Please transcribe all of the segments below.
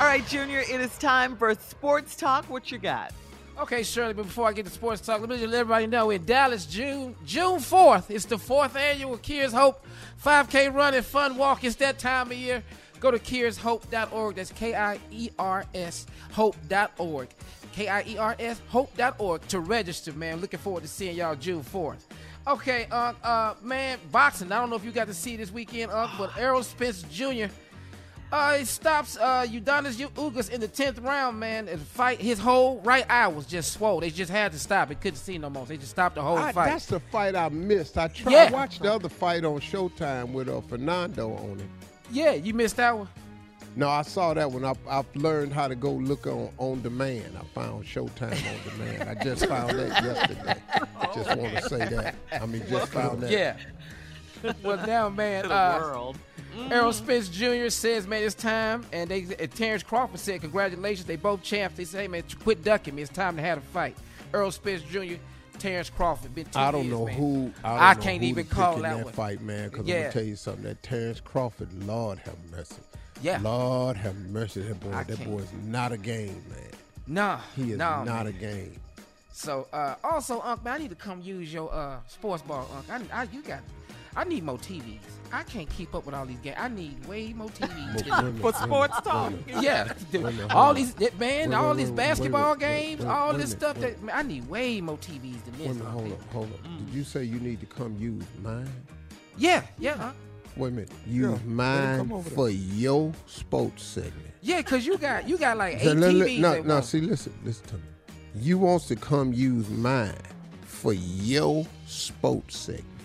All right, Junior, it is time for sports talk. What you got? Okay, Shirley, but before I get to sports talk, let me just let everybody know in Dallas, June June 4th, it's the fourth annual Kiers Hope 5K Run and Fun Walk. It's that time of year. Go to KiersHope.org. That's K I E R S Hope.org. K I E R S Hope.org to register, man. Looking forward to seeing y'all June 4th. Okay, uh, uh, man, boxing. I don't know if you got to see this weekend, uh, but Errol Spence Jr. Uh, he stops uh Yordenis Ugas in the tenth round, man. And fight his whole right eye was just swollen. They just had to stop. It couldn't see no more. They just stopped the whole I, fight. That's the fight I missed. I tried. Yeah. I watched the other fight on Showtime with uh, Fernando on it. Yeah, you missed that one. No, I saw that one. I, I've learned how to go look on on demand. I found Showtime on demand. I just found that yesterday. I just want to say that. I mean, just found that. Yeah. well, now, man, To the uh, world. Errol Spence Jr. says, man, it's time. And they, and Terrence Crawford said, congratulations. They both champs. They say, hey, man, quit ducking me. It's time to have a fight. Errol Spence Jr., Terrence Crawford. Been two I don't years, know man. who. I, don't I know can't who even call that that one. fight, man. Because I'm gonna tell you something. That Terrence Crawford, Lord have mercy. Yeah. Lord have mercy. That boy. I that can't. boy is not a game, man. Nah. He is nah, not man. a game. So, uh, also, Unc, man, I need to come use your uh, sports ball, Unc. I, I, you got, I need more TVs. I can't keep up with all these games. I need way more TVs. Wait a minute, For sports talk. wait a minute. yeah, Wait a minute, all these, man, all these basketball wait, wait, games, all this stuff. That I need way more TVs than this. Wait a minute, hold up, hold up. Mm. Did you say you need to come use mine? Yeah, yeah, huh? Wait a minute. Use mine over there. for your sports segment. Yeah, cause you got you got like eight So let- let- TVs. no, at no. once. See, listen, listen to me. You wants to come use mine for your sports segment.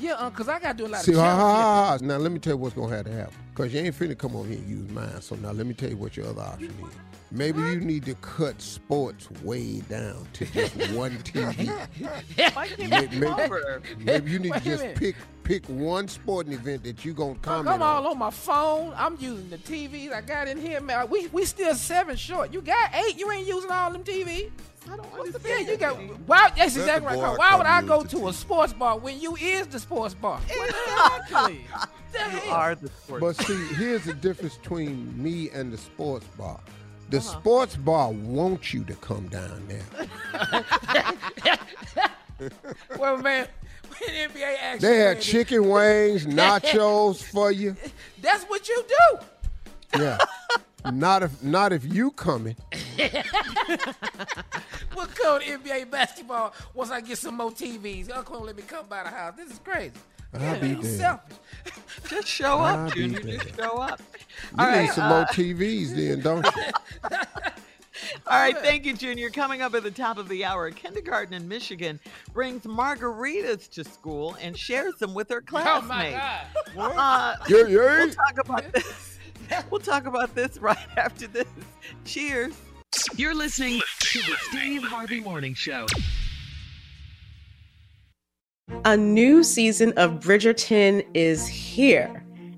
Yeah, uh, cause I got to do a lot See, of ha, channels. ha, ha. now let me tell you what's gonna have to happen. Cause you ain't finna come over here and use mine. So now let me tell you what your other option is. Maybe you need to cut sports way down to just one TV. Why you May- give over? Maybe you need to Wait a just minute. pick pick one sporting event that you gonna comment I'm all on. on my phone. I'm using the TVs I got in here, man. We we still seven short. You got eight. You ain't using all them TVs. I don't Yeah, understand. you got. Why? That's Let exactly right. Carl. Why would I go the to a TV. sports bar when you is the sports bar? Exactly. The you hell? are the sport. But see, here's the difference between me and the sports bar. The Uh-huh. sports bar wants you to come down there. Well, man, when NBA action. They had chicken wings, nachos for you. That's what you do. Yeah. Not if not if you coming. We'll come NBA basketball once I get some more TVs. Uncle won't let me come by the house. This is crazy. I'll be You there. selfish. Just show I'll up, Junior. there. Just show up. You All need right, some uh, more TVs then, don't you? All right, thank you, Junior. Coming up at the top of the hour, a kindergarten in Michigan brings margaritas to school and shares them with her Oh my classmates. God. Uh, Yeah, we'll talk about this. We'll talk about this right after this. Cheers. You're listening to the Steve Harvey Morning Show. A new season of Bridgerton is here.